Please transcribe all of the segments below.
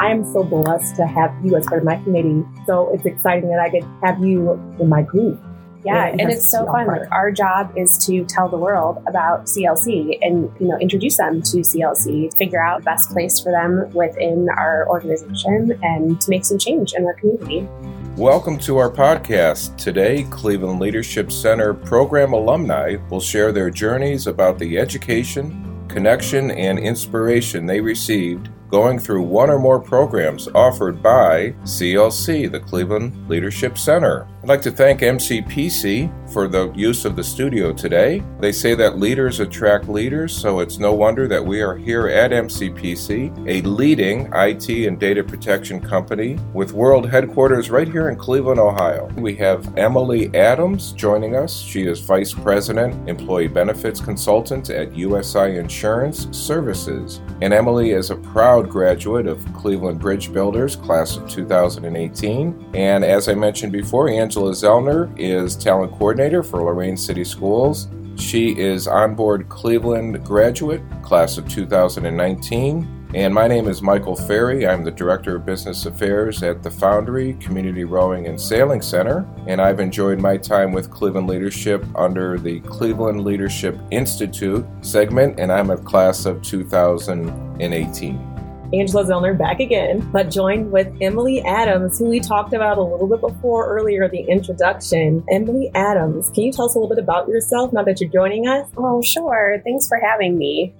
I am so blessed to have you as part of my committee. So it's exciting that I get to have you in my group. Yeah, and, and it's so fun. Like our job is to tell the world about CLC and you know introduce them to CLC, figure out the best place for them within our organization, and to make some change in our community. Welcome to our podcast. Today, Cleveland Leadership Center program alumni will share their journeys about the education, connection, and inspiration they received going through one or more programs offered by CLC, the Cleveland Leadership Center. I'd like to thank MCPC for the use of the studio today. They say that leaders attract leaders, so it's no wonder that we are here at MCPC, a leading IT and data protection company with world headquarters right here in Cleveland, Ohio. We have Emily Adams joining us. She is Vice President, Employee Benefits Consultant at USI Insurance Services. And Emily is a proud graduate of Cleveland Bridge Builders, class of 2018. And as I mentioned before, Angela Zellner is talent coordinator for Lorain City Schools. She is onboard Cleveland graduate, class of 2019. And my name is Michael Ferry. I'm the Director of Business Affairs at the Foundry Community Rowing and Sailing Center. And I've enjoyed my time with Cleveland Leadership under the Cleveland Leadership Institute segment, and I'm a class of 2018. Angela Zellner back again, but joined with Emily Adams, who we talked about a little bit before earlier, the introduction. Emily Adams, can you tell us a little bit about yourself now that you're joining us? Oh, sure. Thanks for having me.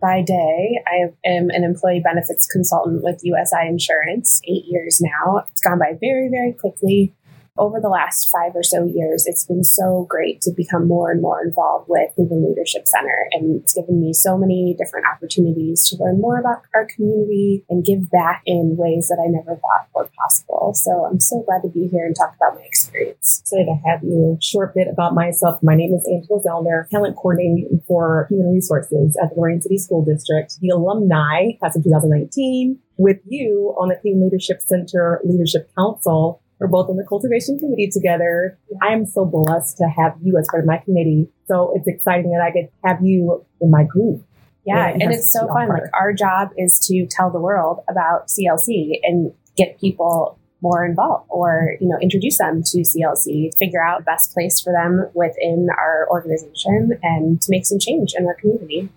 By day, I am an employee benefits consultant with USI Insurance, eight years now. It's gone by very, very quickly over the last five or so years, it's been so great to become more and more involved with Cleveland Leadership Center. And it's given me so many different opportunities to learn more about our community and give back in ways that I never thought were possible. So I'm so glad to be here and talk about my experience. Excited to have you. Short bit about myself. My name is Angela Zellner, talent coordinator for human resources at the Lorain City School District, the alumni class of 2019 with you on the Cleveland Leadership Center Leadership Council we're both on the cultivation committee together. I am so blessed to have you as part of my committee. So it's exciting that I get to have you in my group. Yeah, and, and it's so fun. Like our job is to tell the world about CLC and get people more involved or you know introduce them to CLC, figure out the best place for them within our organization and to make some change in our community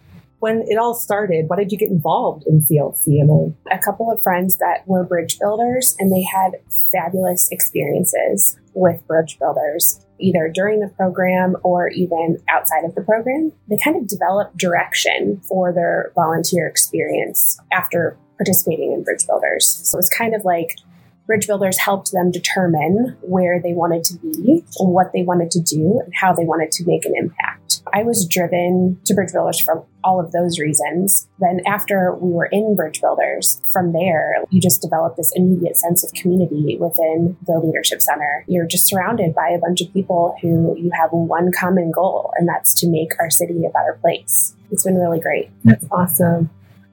when it all started, why did you get involved in CLC, Emily? A couple of friends that were bridge builders, and they had fabulous experiences with bridge builders, either during the program or even outside of the program. They kind of developed direction for their volunteer experience after participating in bridge builders. So it was kind of like bridge builders helped them determine where they wanted to be what they wanted to do and how they wanted to make an impact. I was driven to bridge builders for all of those reasons. Then after we were in bridge builders, from there, you just develop this immediate sense of community within the leadership center. You're just surrounded by a bunch of people who you have one common goal, and that's to make our city a better place. It's been really great. That's awesome.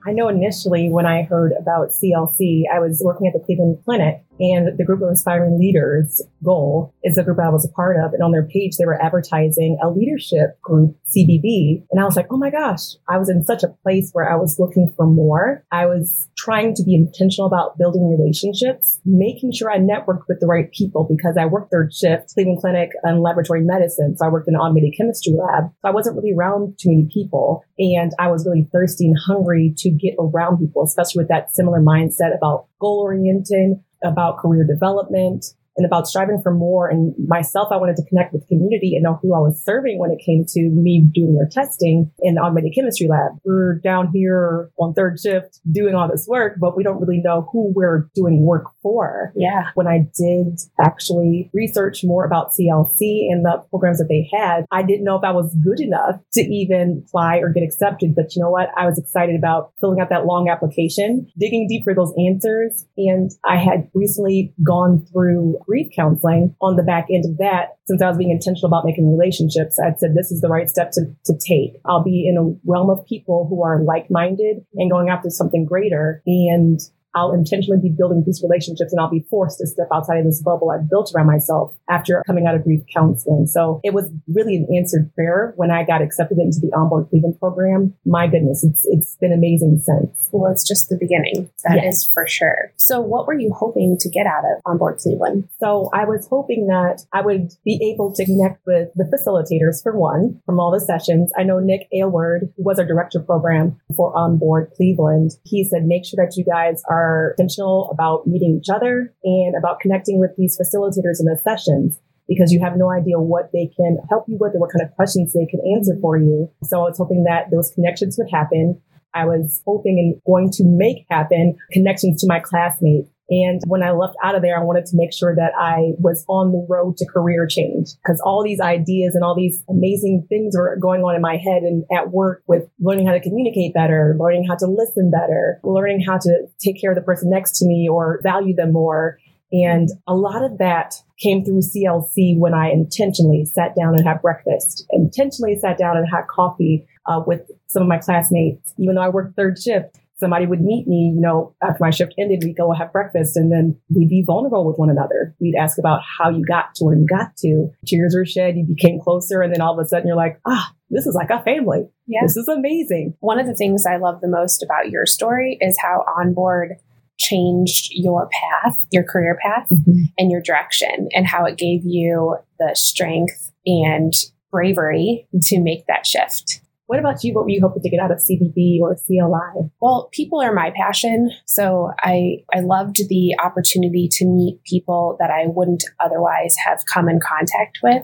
I know initially when I heard about CLC, I was working at the Cleveland Clinic and the group of aspiring leaders goal is the group I was a part of. And on their page, they were advertising a leadership group, CBB. And I was like, oh my gosh, I was in such a place where I was looking for more. I was trying to be intentional about building relationships, making sure I networked with the right people because I worked third shift, Cleveland Clinic and laboratory medicine. So I worked in an automated chemistry lab. So I wasn't really around too many people. And I was really thirsty and hungry to get around people, especially with that similar mindset about goal oriented, about career development, and about striving for more. And myself, I wanted to connect with community and know who I was serving when it came to me doing their testing in the automated chemistry lab. We're down here on third shift doing all this work, but we don't really know who we're doing work for. Yeah. When I did actually research more about CLC and the programs that they had, I didn't know if I was good enough to even apply or get accepted. But you know what? I was excited about filling out that long application, digging deep for those answers. And I had recently gone through grief counseling on the back end of that, since I was being intentional about making relationships, I'd said this is the right step to, to take. I'll be in a realm of people who are like minded and going after something greater. And I'll intentionally be building these relationships and I'll be forced to step outside of this bubble I've built around myself after coming out of grief counseling. So it was really an answered prayer when I got accepted into the Onboard Cleveland program. My goodness, it's it's been amazing since. Well, it's just the beginning. That yes. is for sure. So what were you hoping to get out of Onboard Cleveland? So I was hoping that I would be able to connect with the facilitators for one from all the sessions. I know Nick Aylward, who was our director of program for Onboard Cleveland. He said, make sure that you guys are intentional about meeting each other and about connecting with these facilitators in the sessions because you have no idea what they can help you with or what kind of questions they can answer for you. So I was hoping that those connections would happen. I was hoping and going to make happen connections to my classmates. And when I left out of there, I wanted to make sure that I was on the road to career change because all these ideas and all these amazing things were going on in my head and at work with learning how to communicate better, learning how to listen better, learning how to take care of the person next to me or value them more. And a lot of that came through CLC when I intentionally sat down and had breakfast, intentionally sat down and had coffee uh, with some of my classmates, even though I worked third shift somebody would meet me, you know, after my shift ended, we'd go have breakfast and then we'd be vulnerable with one another. We'd ask about how you got to where you got to. Tears were shed, you became closer, and then all of a sudden you're like, ah, this is like a family. Yeah. This is amazing. One of the things I love the most about your story is how onboard changed your path, your career path, mm-hmm. and your direction, and how it gave you the strength and bravery to make that shift. What about you? What were you hoping to get out of CBB or CLI? Well, people are my passion. So I, I loved the opportunity to meet people that I wouldn't otherwise have come in contact with.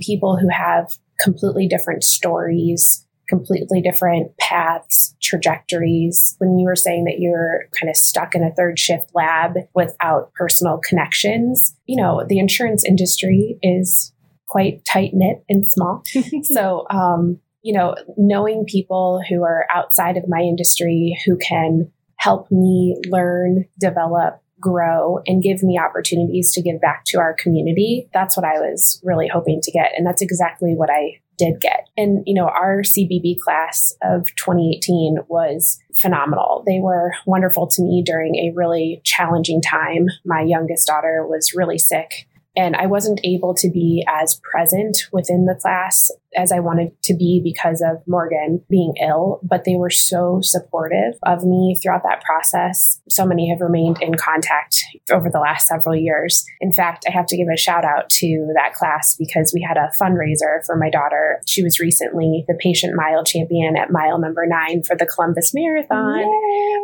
People who have completely different stories, completely different paths, trajectories. When you were saying that you're kind of stuck in a third shift lab without personal connections, you know, the insurance industry is quite tight knit and small. so, um, you know, knowing people who are outside of my industry who can help me learn, develop, grow, and give me opportunities to give back to our community. That's what I was really hoping to get. And that's exactly what I did get. And, you know, our CBB class of 2018 was phenomenal. They were wonderful to me during a really challenging time. My youngest daughter was really sick and I wasn't able to be as present within the class as I wanted to be because of Morgan being ill, but they were so supportive of me throughout that process. So many have remained in contact over the last several years. In fact, I have to give a shout out to that class because we had a fundraiser for my daughter. She was recently the patient mile champion at mile number nine for the Columbus Marathon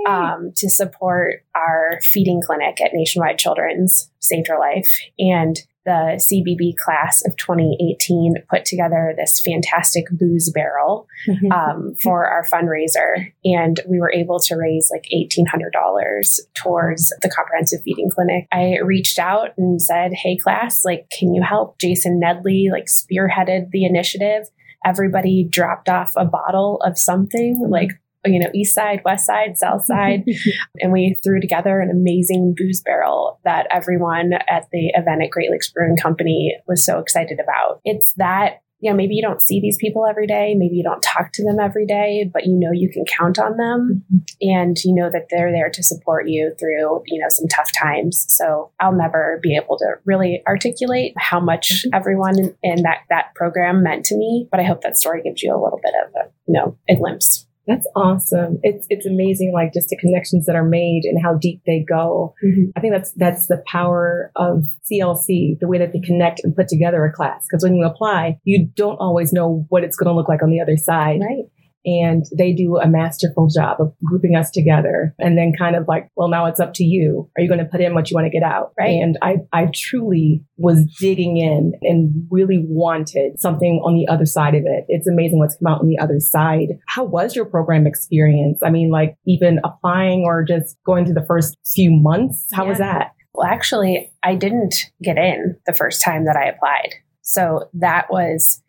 um, to support our feeding clinic at Nationwide Children's Saved Her Life. And the CBB class of 2018 put together this fantastic booze barrel mm-hmm. um, for our fundraiser. And we were able to raise like $1,800 towards the comprehensive feeding clinic. I reached out and said, Hey, class, like, can you help? Jason Nedley, like, spearheaded the initiative everybody dropped off a bottle of something like you know, east side, west side, south side. and we threw together an amazing booze barrel that everyone at the event at Great Lakes Brewing Company was so excited about. It's that you know, maybe you don't see these people every day, maybe you don't talk to them every day, but you know you can count on them mm-hmm. and you know that they're there to support you through, you know, some tough times. So I'll never be able to really articulate how much mm-hmm. everyone in, in that that program meant to me, but I hope that story gives you a little bit of a, you know, a glimpse. That's awesome. It's it's amazing, like just the connections that are made and how deep they go. Mm-hmm. I think that's that's the power of CLC, the way that they connect and put together a class. Because when you apply, you don't always know what it's going to look like on the other side. Right and they do a masterful job of grouping us together and then kind of like well now it's up to you. Are you going to put in what you want to get out? Right. And i i truly was digging in and really wanted something on the other side of it. It's amazing what's come out on the other side. How was your program experience? I mean like even applying or just going to the first few months? How yeah. was that? Well actually i didn't get in the first time that i applied. So that was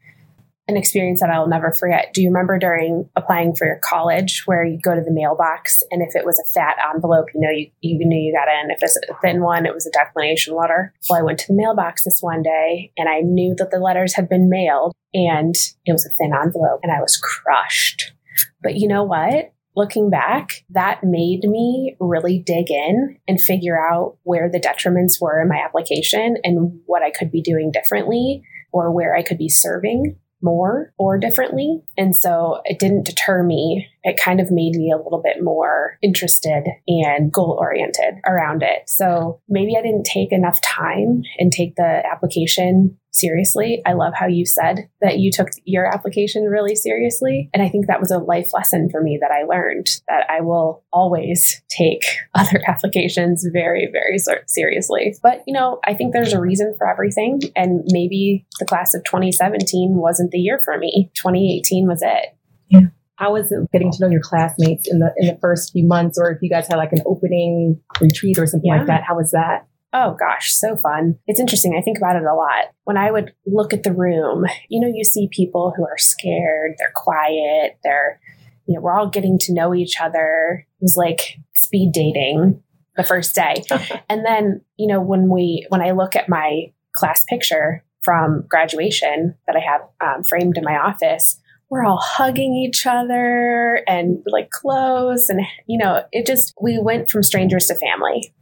an experience that I'll never forget. Do you remember during applying for your college where you go to the mailbox and if it was a fat envelope, you know, you, you knew you got in. If it's a thin one, it was a declination letter. Well, I went to the mailbox this one day and I knew that the letters had been mailed and it was a thin envelope and I was crushed. But you know what? looking back, that made me really dig in and figure out where the detriments were in my application and what I could be doing differently or where I could be serving more or differently. And so it didn't deter me. It kind of made me a little bit more interested and goal oriented around it. So maybe I didn't take enough time and take the application seriously. I love how you said that you took your application really seriously. And I think that was a life lesson for me that I learned that I will always take other applications very, very seriously. But, you know, I think there's a reason for everything. And maybe the class of 2017 wasn't the year for me. 2018 was it. Yeah. How was it getting to know your classmates in the in the first few months, or if you guys had like an opening retreat or something yeah. like that? How was that? Oh gosh, so fun. It's interesting. I think about it a lot. When I would look at the room, you know, you see people who are scared, they're quiet, they're, you know, we're all getting to know each other. It was like speed dating the first day. and then, you know, when we, when I look at my class picture from graduation that I have um, framed in my office, we're all hugging each other and like close. And, you know, it just, we went from strangers to family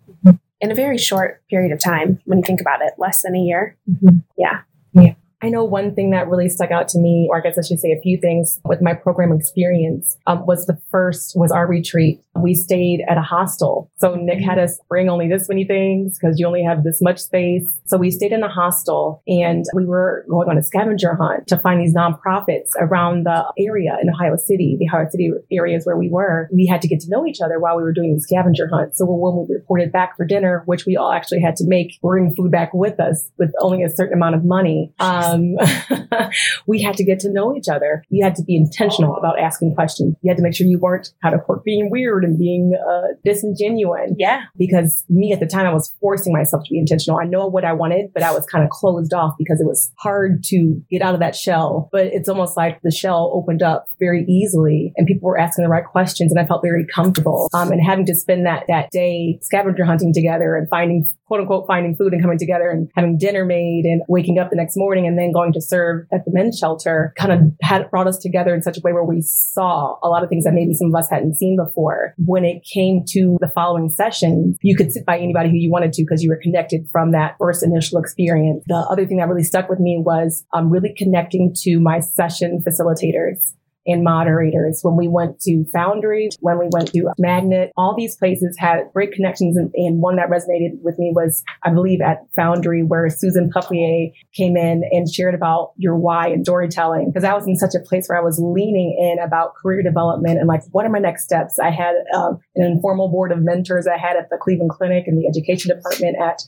in a very short period of time when you think about it, less than a year. Mm-hmm. Yeah. Yeah. I know one thing that really stuck out to me, or I guess I should say a few things with my program experience, um, was the first was our retreat we stayed at a hostel. So Nick had us bring only this many things because you only have this much space. So we stayed in a hostel and we were going on a scavenger hunt to find these nonprofits around the area in Ohio City, the Ohio City areas where we were. We had to get to know each other while we were doing these scavenger hunts. So when we reported back for dinner, which we all actually had to make, bring food back with us with only a certain amount of money, um, we had to get to know each other. You had to be intentional about asking questions. You had to make sure you weren't kind of being weird and being uh, disingenuous. Yeah. Because me at the time, I was forcing myself to be intentional. I know what I wanted, but I was kind of closed off because it was hard to get out of that shell. But it's almost like the shell opened up very easily and people were asking the right questions and I felt very comfortable. Um, and having to spend that, that day scavenger hunting together and finding quote unquote finding food and coming together and having dinner made and waking up the next morning and then going to serve at the men's shelter kind of had brought us together in such a way where we saw a lot of things that maybe some of us hadn't seen before. When it came to the following session, you could sit by anybody who you wanted to because you were connected from that first initial experience. The other thing that really stuck with me was um, really connecting to my session facilitators and moderators. When we went to Foundry, when we went to Magnet, all these places had great connections. And, and one that resonated with me was, I believe, at Foundry, where Susan Puffier came in and shared about your why and storytelling. Because I was in such a place where I was leaning in about career development and like, what are my next steps? I had um, an informal board of mentors I had at the Cleveland Clinic and the education department at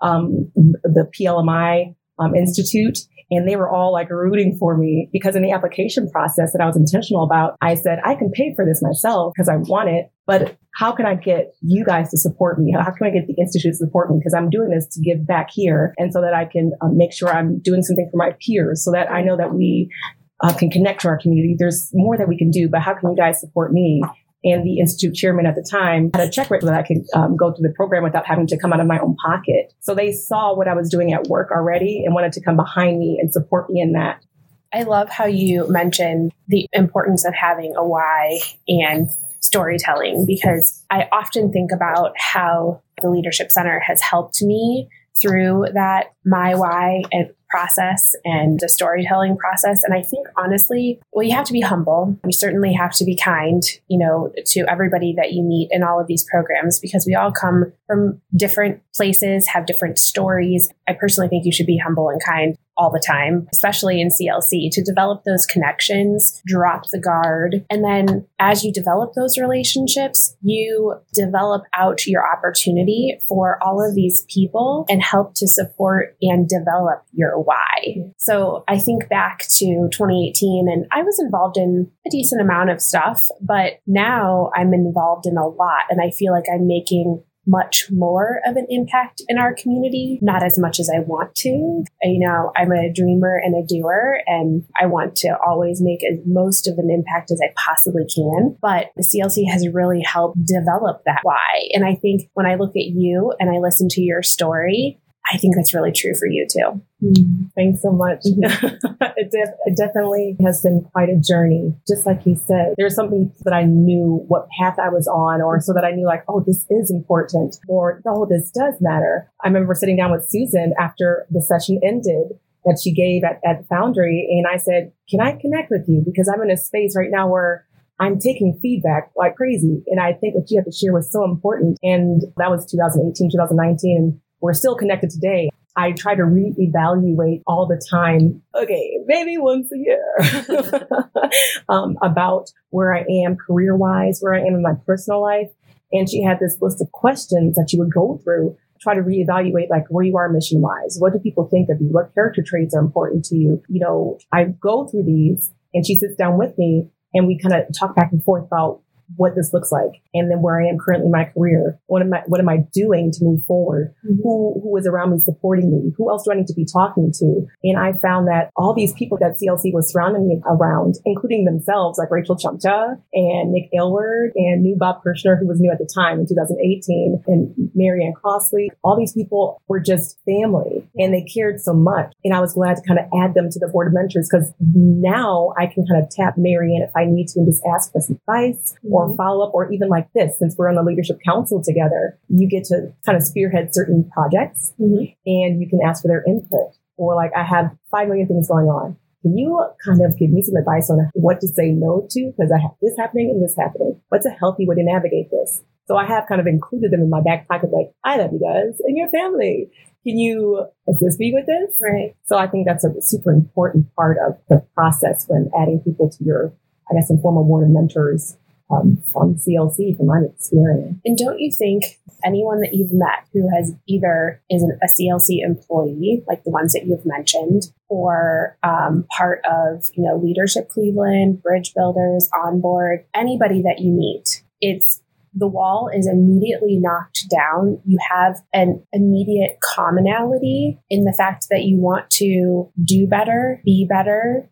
um, the PLMI um, Institute and they were all like rooting for me because in the application process that I was intentional about, I said, I can pay for this myself because I want it, but how can I get you guys to support me? How can I get the institute to support me? Because I'm doing this to give back here and so that I can um, make sure I'm doing something for my peers so that I know that we uh, can connect to our community. There's more that we can do, but how can you guys support me? And the institute chairman at the time had a check written that I could um, go through the program without having to come out of my own pocket. So they saw what I was doing at work already and wanted to come behind me and support me in that. I love how you mentioned the importance of having a why and storytelling because I often think about how the Leadership Center has helped me through that my why and process and the storytelling process. And I think honestly, well, you have to be humble. You certainly have to be kind, you know, to everybody that you meet in all of these programs because we all come from different places, have different stories. I personally think you should be humble and kind all the time, especially in CLC, to develop those connections, drop the guard. And then as you develop those relationships, you develop out your opportunity for all of these people and help to support and develop your why. So I think back to 2018 and I was involved in a decent amount of stuff, but now I'm involved in a lot and I feel like I'm making much more of an impact in our community, not as much as I want to. You know, I'm a dreamer and a doer, and I want to always make as most of an impact as I possibly can. But the CLC has really helped develop that why. And I think when I look at you and I listen to your story, I think that's really true for you too. Mm, thanks so much. it, def- it, definitely has been quite a journey. Just like you said, there's something that I knew what path I was on, or so that I knew, like, oh, this is important, or oh, this does matter. I remember sitting down with Susan after the session ended that she gave at, at Foundry, and I said, Can I connect with you? Because I'm in a space right now where I'm taking feedback like crazy. And I think what you have to share was so important. And that was 2018, 2019. And we're still connected today. I try to reevaluate all the time. Okay, maybe once a year um, about where I am career wise, where I am in my personal life. And she had this list of questions that she would go through, try to reevaluate like where you are mission wise. What do people think of you? What character traits are important to you? You know, I go through these and she sits down with me and we kind of talk back and forth about what this looks like and then where I am currently in my career. What am I, what am I doing to move forward? Mm-hmm. Who, who is around me supporting me? Who else do I need to be talking to? And I found that all these people that CLC was surrounding me around, including themselves, like Rachel Chumcha and Nick Aylward and new Bob Kirshner, who was new at the time in 2018 and Marianne Crosley, all these people were just family and they cared so much. And I was glad to kind of add them to the board of mentors because now I can kind of tap Marianne if I need to and just ask for some advice or mm-hmm. follow up, or even like this, since we're on the leadership council together, you get to kind of spearhead certain projects mm-hmm. and you can ask for their input. Or like, I have five million things going on. Can you kind of give me some advice on what to say no to? Because I have this happening and this happening. What's a healthy way to navigate this? So I have kind of included them in my back pocket, like, I love you guys and your family. Can you assist me with this? Right. So I think that's a super important part of the process when adding people to your, I guess, informal board of mentors um, from CLC from my experience. And don't you think anyone that you've met who has either is an, a CLC employee, like the ones that you've mentioned, or um, part of you know Leadership Cleveland, Bridge Builders, Onboard, anybody that you meet, it's the wall is immediately knocked down. You have an immediate commonality in the fact that you want to do better, be better,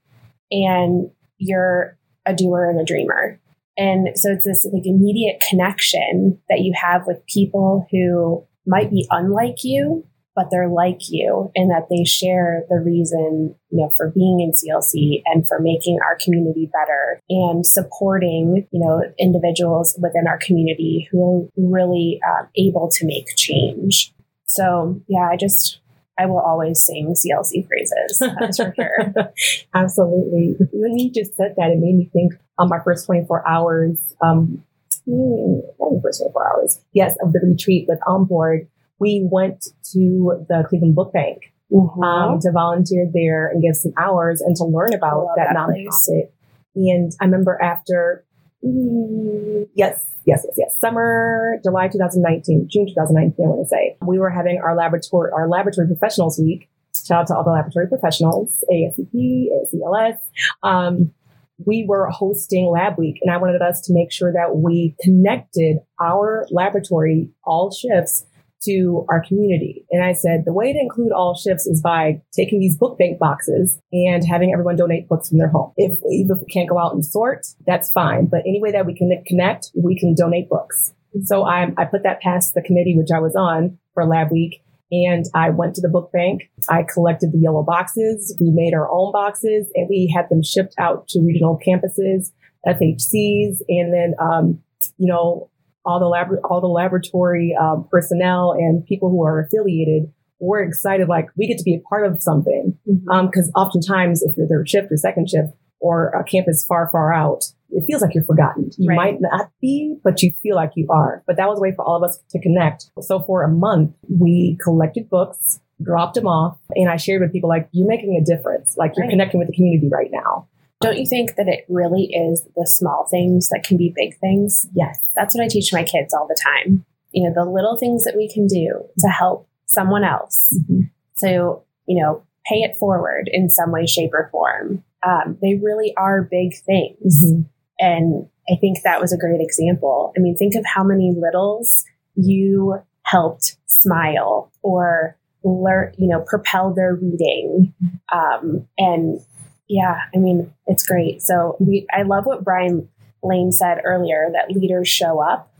and you're a doer and a dreamer. And so it's this like immediate connection that you have with people who might be unlike you, but they're like you and that they share the reason, you know, for being in CLC and for making our community better and supporting, you know, individuals within our community who are really uh, able to make change. So yeah, I just, I will always sing CLC phrases. That's for sure. Absolutely. When you just said that, it made me think on my first 24 hours, um, hmm, first 24 hours, yes, of the retreat with Onboard, we went to the Cleveland Book Bank mm-hmm. um, to volunteer there and give some hours and to learn about that, that nonprofit. And I remember after, mm, yes, yes, yes, yes, summer, July 2019, June 2019, I want to say, we were having our laboratory, our laboratory professionals week. Shout out to all the laboratory professionals, ASCP, ACLS. Um, we were hosting Lab Week, and I wanted us to make sure that we connected our laboratory, all shifts, to our community. And I said, the way to include all shifts is by taking these book bank boxes and having everyone donate books from their home. If, we can't go out and sort, that's fine. But any way that we can connect, we can donate books. So I, I put that past the committee, which I was on for Lab Week. And I went to the book bank. I collected the yellow boxes. We made our own boxes and we had them shipped out to regional campuses, FHCs, and then, um, you know, all the lab, all the laboratory um, personnel and people who are affiliated were excited, like we get to be a part of something. Because mm-hmm. um, oftentimes, if you're third shift or second shift or a campus far, far out, it feels like you're forgotten. You right. might not be, but you feel like you are. But that was a way for all of us to connect. So for a month, we collected books, dropped them off, and I shared with people like, you're making a difference. Like you're right. connecting with the community right now. Don't you think that it really is the small things that can be big things? Yes. That's what I teach my kids all the time. You know, the little things that we can do to help someone else. Mm-hmm. So, you know, pay it forward in some way, shape, or form. Um, they really are big things. Mm-hmm. And I think that was a great example. I mean, think of how many littles you helped smile or learn, you know, propel their reading. Um, and yeah, I mean, it's great. So we, I love what Brian Lane said earlier that leaders show up.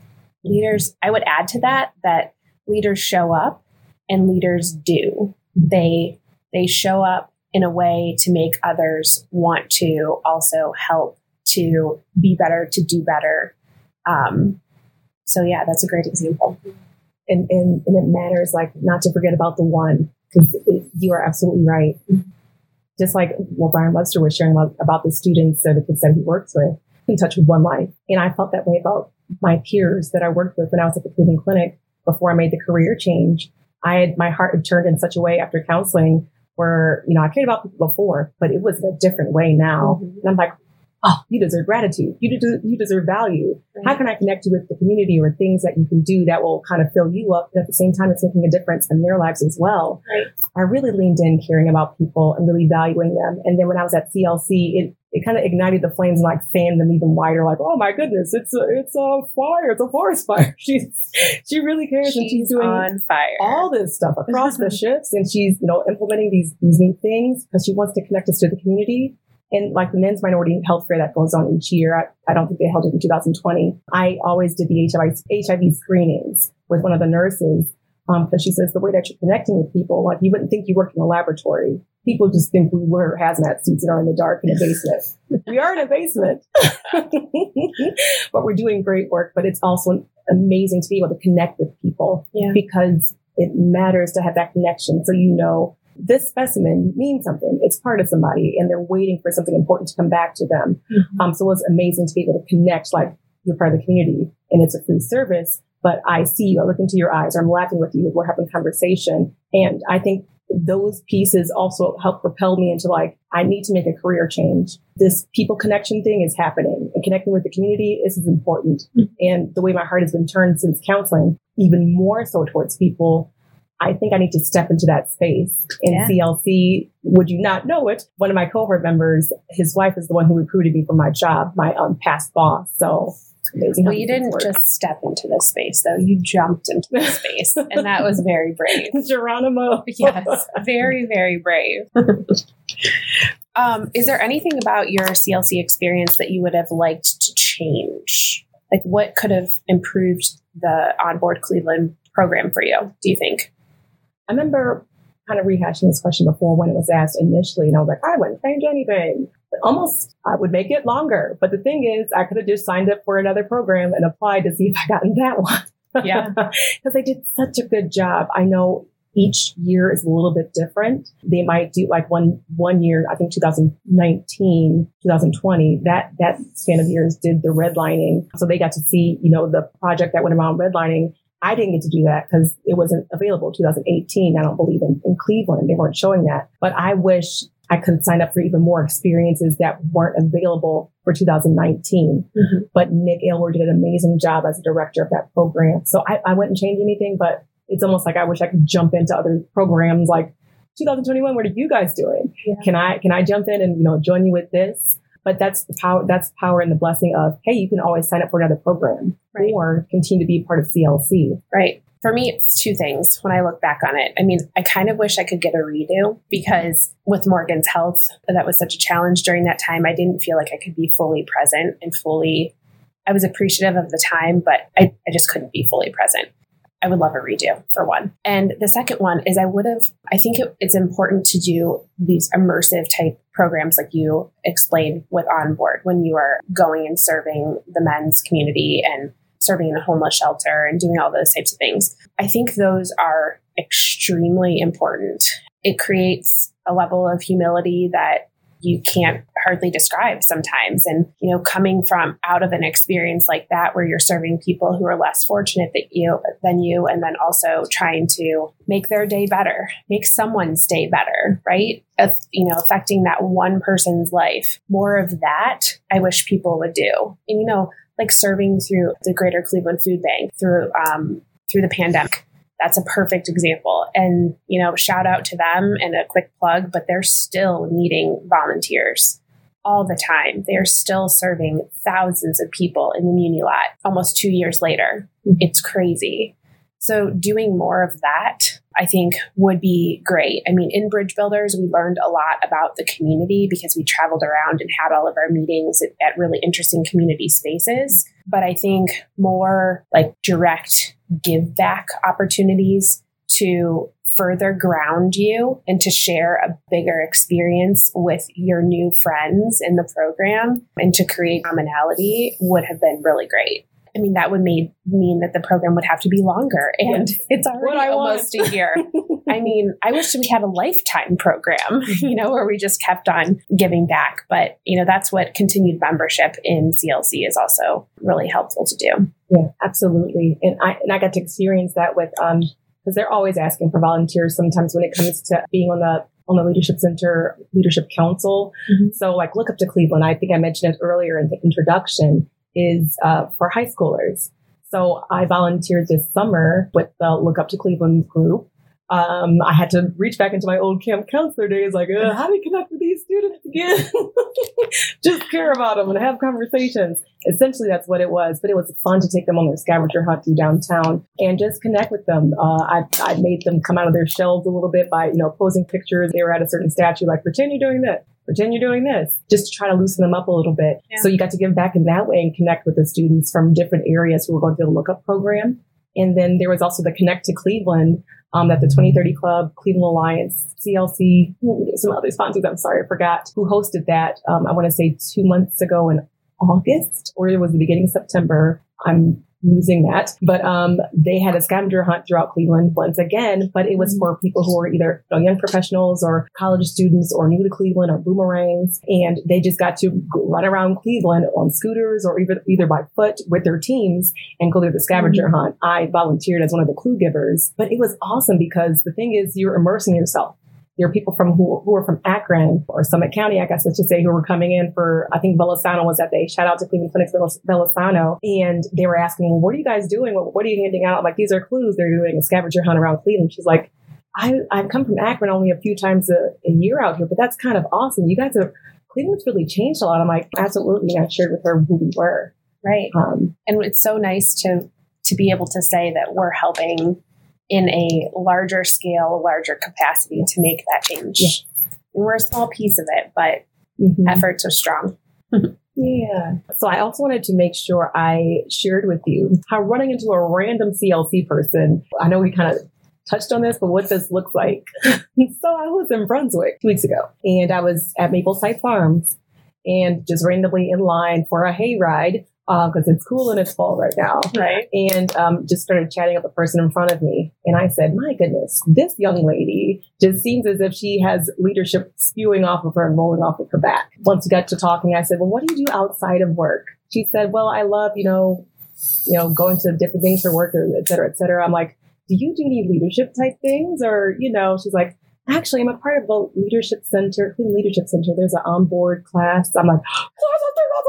Leaders, I would add to that that leaders show up and leaders do. They they show up in a way to make others want to also help to be better, to do better. Um, so yeah, that's a great example. And, and, and it matters like not to forget about the one because you are absolutely right. Just like what Brian Webster was sharing about, about the students or the kids that he works with, in touch with one life. And I felt that way about my peers that I worked with when I was at the Cleveland Clinic before I made the career change. I had my heart had turned in such a way after counseling where, you know, I cared about people before, but it was a different way now. Mm-hmm. And I'm like, oh, you deserve gratitude. You, deserve, you deserve value. Right. How can I connect you with the community or things that you can do that will kind of fill you up, but at the same time, it's making a difference in their lives as well. Right. I really leaned in caring about people and really valuing them. And then when I was at CLC, it, it kind of ignited the flames and like fanned them even wider. Like, oh my goodness, it's a, it's a fire. It's a forest fire. She's, she really cares she's and she's doing on fire. all this stuff across the shifts and she's, you know, implementing these, these new things because she wants to connect us to the community and like the men's minority health fair that goes on each year, I, I, don't think they held it in 2020. I always did the HIV, HIV screenings with one of the nurses because um, she says the way that you're connecting with people, like you wouldn't think you work in a laboratory. People just think we wear hazmat suits and are in the dark in a basement. we are in a basement, but we're doing great work. But it's also amazing to be able to connect with people yeah. because it matters to have that connection. So you know this specimen means something. It's part of somebody and they're waiting for something important to come back to them. Mm-hmm. Um, so it was amazing to be able to connect like you're part of the community and it's a free service, but I see you, I look into your eyes, or I'm laughing with you, we're having conversation. And I think those pieces also help propel me into like, I need to make a career change. This people connection thing is happening and connecting with the community is important. Mm-hmm. And the way my heart has been turned since counseling, even more so towards people I think I need to step into that space. In yeah. CLC, would you not know it? One of my cohort members, his wife is the one who recruited me for my job, my um, past boss. So amazing. Well, you didn't work. just step into this space, though. You jumped into this space, and that was very brave. Geronimo. yes, very, very brave. um, is there anything about your CLC experience that you would have liked to change? Like, what could have improved the onboard Cleveland program for you? Do you think? I remember kind of rehashing this question before when it was asked initially, and I was like, I wouldn't change anything. But almost, I would make it longer. But the thing is, I could have just signed up for another program and applied to see if I got in that one. Yeah. Because they did such a good job. I know each year is a little bit different. They might do like one one year, I think 2019, 2020, that that span of years did the redlining. So they got to see, you know, the project that went around redlining I didn't get to do that because it wasn't available 2018. I don't believe in, in Cleveland. They weren't showing that. But I wish I could sign up for even more experiences that weren't available for 2019. Mm-hmm. But Nick Aylward did an amazing job as a director of that program. So I, I wouldn't change anything, but it's almost like I wish I could jump into other programs like 2021. What are you guys doing? Yeah. Can I, can I jump in and, you know, join you with this? But that's the power, that's the power and the blessing of, hey, you can always sign up for another program right. or continue to be part of CLC. Right. For me, it's two things when I look back on it. I mean, I kind of wish I could get a redo because with Morgan's health, that was such a challenge during that time. I didn't feel like I could be fully present and fully, I was appreciative of the time, but I, I just couldn't be fully present. I would love a redo for one. And the second one is I would have, I think it, it's important to do these immersive type programs like you explained with Onboard when you are going and serving the men's community and serving in a homeless shelter and doing all those types of things. I think those are extremely important. It creates a level of humility that you can't hardly describe sometimes. And, you know, coming from out of an experience like that where you're serving people who are less fortunate that you than you, and then also trying to make their day better, make someone's day better, right? If, you know, affecting that one person's life. More of that I wish people would do. And, you know, like serving through the Greater Cleveland Food Bank, through um, through the pandemic that's a perfect example. And, you know, shout out to them and a quick plug, but they're still needing volunteers all the time. They're still serving thousands of people in the Muni lot almost two years later. Mm-hmm. It's crazy. So doing more of that, I think would be great. I mean, in Bridge Builders, we learned a lot about the community because we traveled around and had all of our meetings at, at really interesting community spaces. But I think more like direct give back opportunities to further ground you and to share a bigger experience with your new friends in the program and to create commonality would have been really great. I mean, that would made, mean that the program would have to be longer, And yes. it's already almost a year. I mean, I wish we had a lifetime program, you know, where we just kept on giving back. But, you know, that's what continued membership in CLC is also really helpful to do. Yeah, absolutely. And I, and I got to experience that with, um, because they're always asking for volunteers sometimes when it comes to being on the on the leadership center leadership council mm-hmm. so like look up to cleveland i think i mentioned it earlier in the introduction is uh, for high schoolers. So I volunteered this summer with the Look Up to Cleveland group. Um, I had to reach back into my old camp counselor days, like, how do we connect with these students again? Just care about them and have conversations. Essentially, that's what it was. But it was fun to take them on their scavenger hunt through downtown and just connect with them. Uh, I, I made them come out of their shells a little bit by, you know, posing pictures. They were at a certain statue, like, pretend you're doing this pretend you're doing this, just to try to loosen them up a little bit. Yeah. So you got to give back in that way and connect with the students from different areas who were going through the lookup program. And then there was also the Connect to Cleveland um, that the 2030 Club, Cleveland Alliance, CLC, some other sponsors, I'm sorry, I forgot, who hosted that, um, I want to say two months ago in August, or it was the beginning of September. I'm losing that. But um, they had a scavenger hunt throughout Cleveland once again, but it was mm-hmm. for people who were either you know, young professionals or college students or new to Cleveland or boomerangs. And they just got to run around Cleveland on scooters or either, either by foot with their teams and go through the scavenger mm-hmm. hunt. I volunteered as one of the clue givers, but it was awesome because the thing is you're immersing yourself there are people from who, who are from Akron or Summit County, I guess I should say, who were coming in for, I think Velosano was that day. Shout out to Cleveland Clinics Velosano. And they were asking, well, what are you guys doing? What, what are you handing out? I'm like, these are clues. They're doing a scavenger hunt around Cleveland. She's like, I, I've come from Akron only a few times a, a year out here, but that's kind of awesome. You guys have, Cleveland's really changed a lot. I'm like, absolutely. And I shared with her who we were. Right. Um, and it's so nice to, to be able to say that we're helping in a larger scale, larger capacity to make that change. Yeah. And we're a small piece of it, but mm-hmm. efforts are strong. yeah. So I also wanted to make sure I shared with you how running into a random CLC person, I know we kind of touched on this, but what this looks like. so I was in Brunswick two weeks ago and I was at Mapleside Farms and just randomly in line for a hayride because uh, it's cool and it's fall right now. Right. And um, just started chatting with the person in front of me. And I said, my goodness, this young lady just seems as if she has leadership spewing off of her and rolling off of her back. Once we got to talking, I said, well, what do you do outside of work? She said, well, I love, you know, you know, going to different things for work, et cetera, et cetera. I'm like, do you do any leadership type things? Or, you know, she's like, actually, I'm a part of the leadership center, Clean Leadership Center. There's an onboard class. I'm like, oh,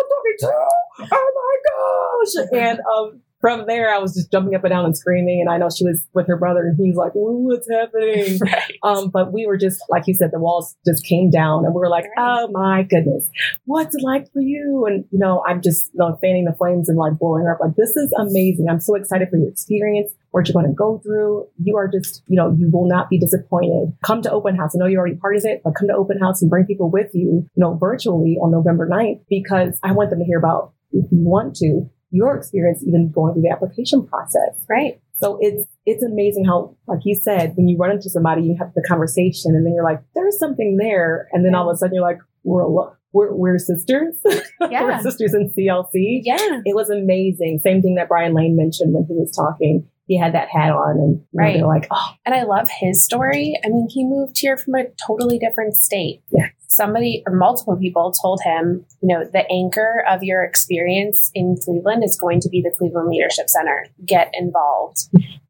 talking to. Oh my gosh. And um, from there, I was just jumping up and down and screaming. And I know she was with her brother, and he's like, "What's happening?" Right. Um, but we were just like you said, the walls just came down, and we were like, right. "Oh my goodness, what's it like for you?" And you know, I'm just you know, fanning the flames and like blowing her up. Like this is amazing. I'm so excited for your experience. What you're going to go through. You are just, you know, you will not be disappointed. Come to open house. I know you're already part of it, but come to open house and bring people with you, you know, virtually on November 9th, because I want them to hear about if you want to your experience even going through the application process. Right. So it's it's amazing how, like you said, when you run into somebody, you have the conversation, and then you're like, "There's something there," and then all of a sudden you're like, "We're we're, we're sisters. Yeah. we're sisters in CLC." Yeah, it was amazing. Same thing that Brian Lane mentioned when he was talking. He had that hat on, and right. Know, they're like, "Oh." And I love his story. I mean, he moved here from a totally different state. Yeah somebody or multiple people told him, you know, the anchor of your experience in Cleveland is going to be the Cleveland Leadership Center. Get involved.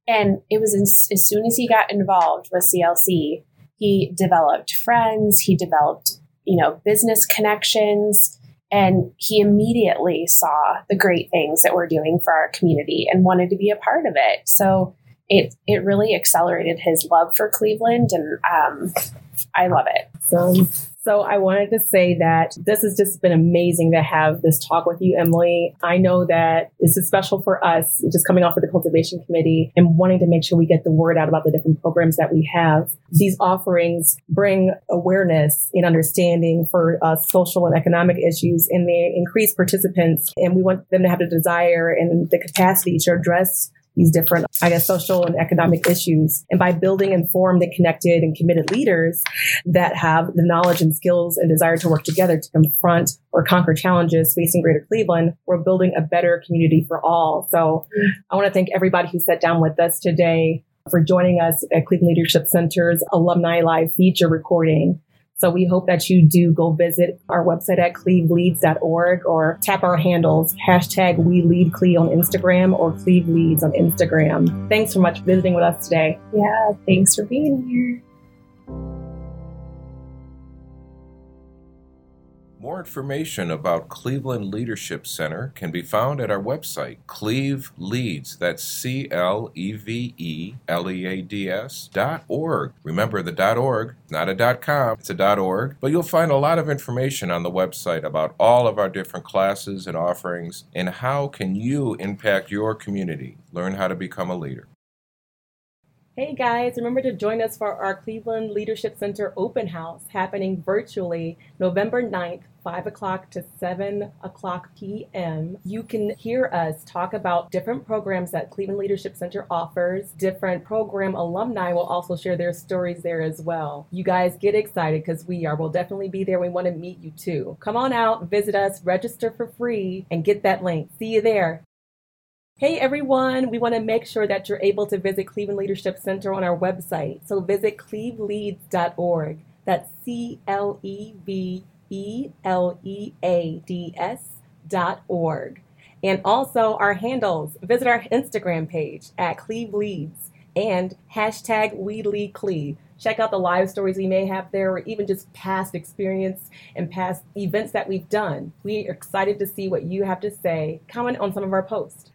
And it was in, as soon as he got involved with CLC, he developed friends, he developed, you know, business connections, and he immediately saw the great things that we're doing for our community and wanted to be a part of it. So it it really accelerated his love for Cleveland, and um, I love it. So I wanted to say that this has just been amazing to have this talk with you, Emily. I know that this is special for us, just coming off of the cultivation committee and wanting to make sure we get the word out about the different programs that we have. These offerings bring awareness and understanding for uh, social and economic issues and they increase participants and we want them to have the desire and the capacity to address these different, I guess, social and economic issues. And by building informed and connected and committed leaders that have the knowledge and skills and desire to work together to confront or conquer challenges facing Greater Cleveland, we're building a better community for all. So I want to thank everybody who sat down with us today for joining us at Cleveland Leadership Center's Alumni Live feature recording. So we hope that you do go visit our website at cleveleads.org or tap our handles, hashtag we lead Cleve on Instagram or Cleve Leads on Instagram. Thanks so much for visiting with us today. Yeah, thanks for being here. More information about Cleveland Leadership Center can be found at our website, Cleve Leads. That's C L E V E L E A D S dot org. Remember the dot org, not a dot com, it's a dot org. But you'll find a lot of information on the website about all of our different classes and offerings and how can you impact your community. Learn how to become a leader. Hey guys, remember to join us for our Cleveland Leadership Center open house happening virtually November 9th, 5 o'clock to 7 o'clock p.m. You can hear us talk about different programs that Cleveland Leadership Center offers. Different program alumni will also share their stories there as well. You guys get excited because we are. We'll definitely be there. We want to meet you too. Come on out, visit us, register for free, and get that link. See you there. Hey everyone, we want to make sure that you're able to visit Cleveland Leadership Center on our website. So visit cleveleads.org. That's C L E V E L E A D S dot org. And also our handles. Visit our Instagram page at Cleve Leads and hashtag We Lead Cleve. Check out the live stories we may have there or even just past experience and past events that we've done. We are excited to see what you have to say. Comment on some of our posts.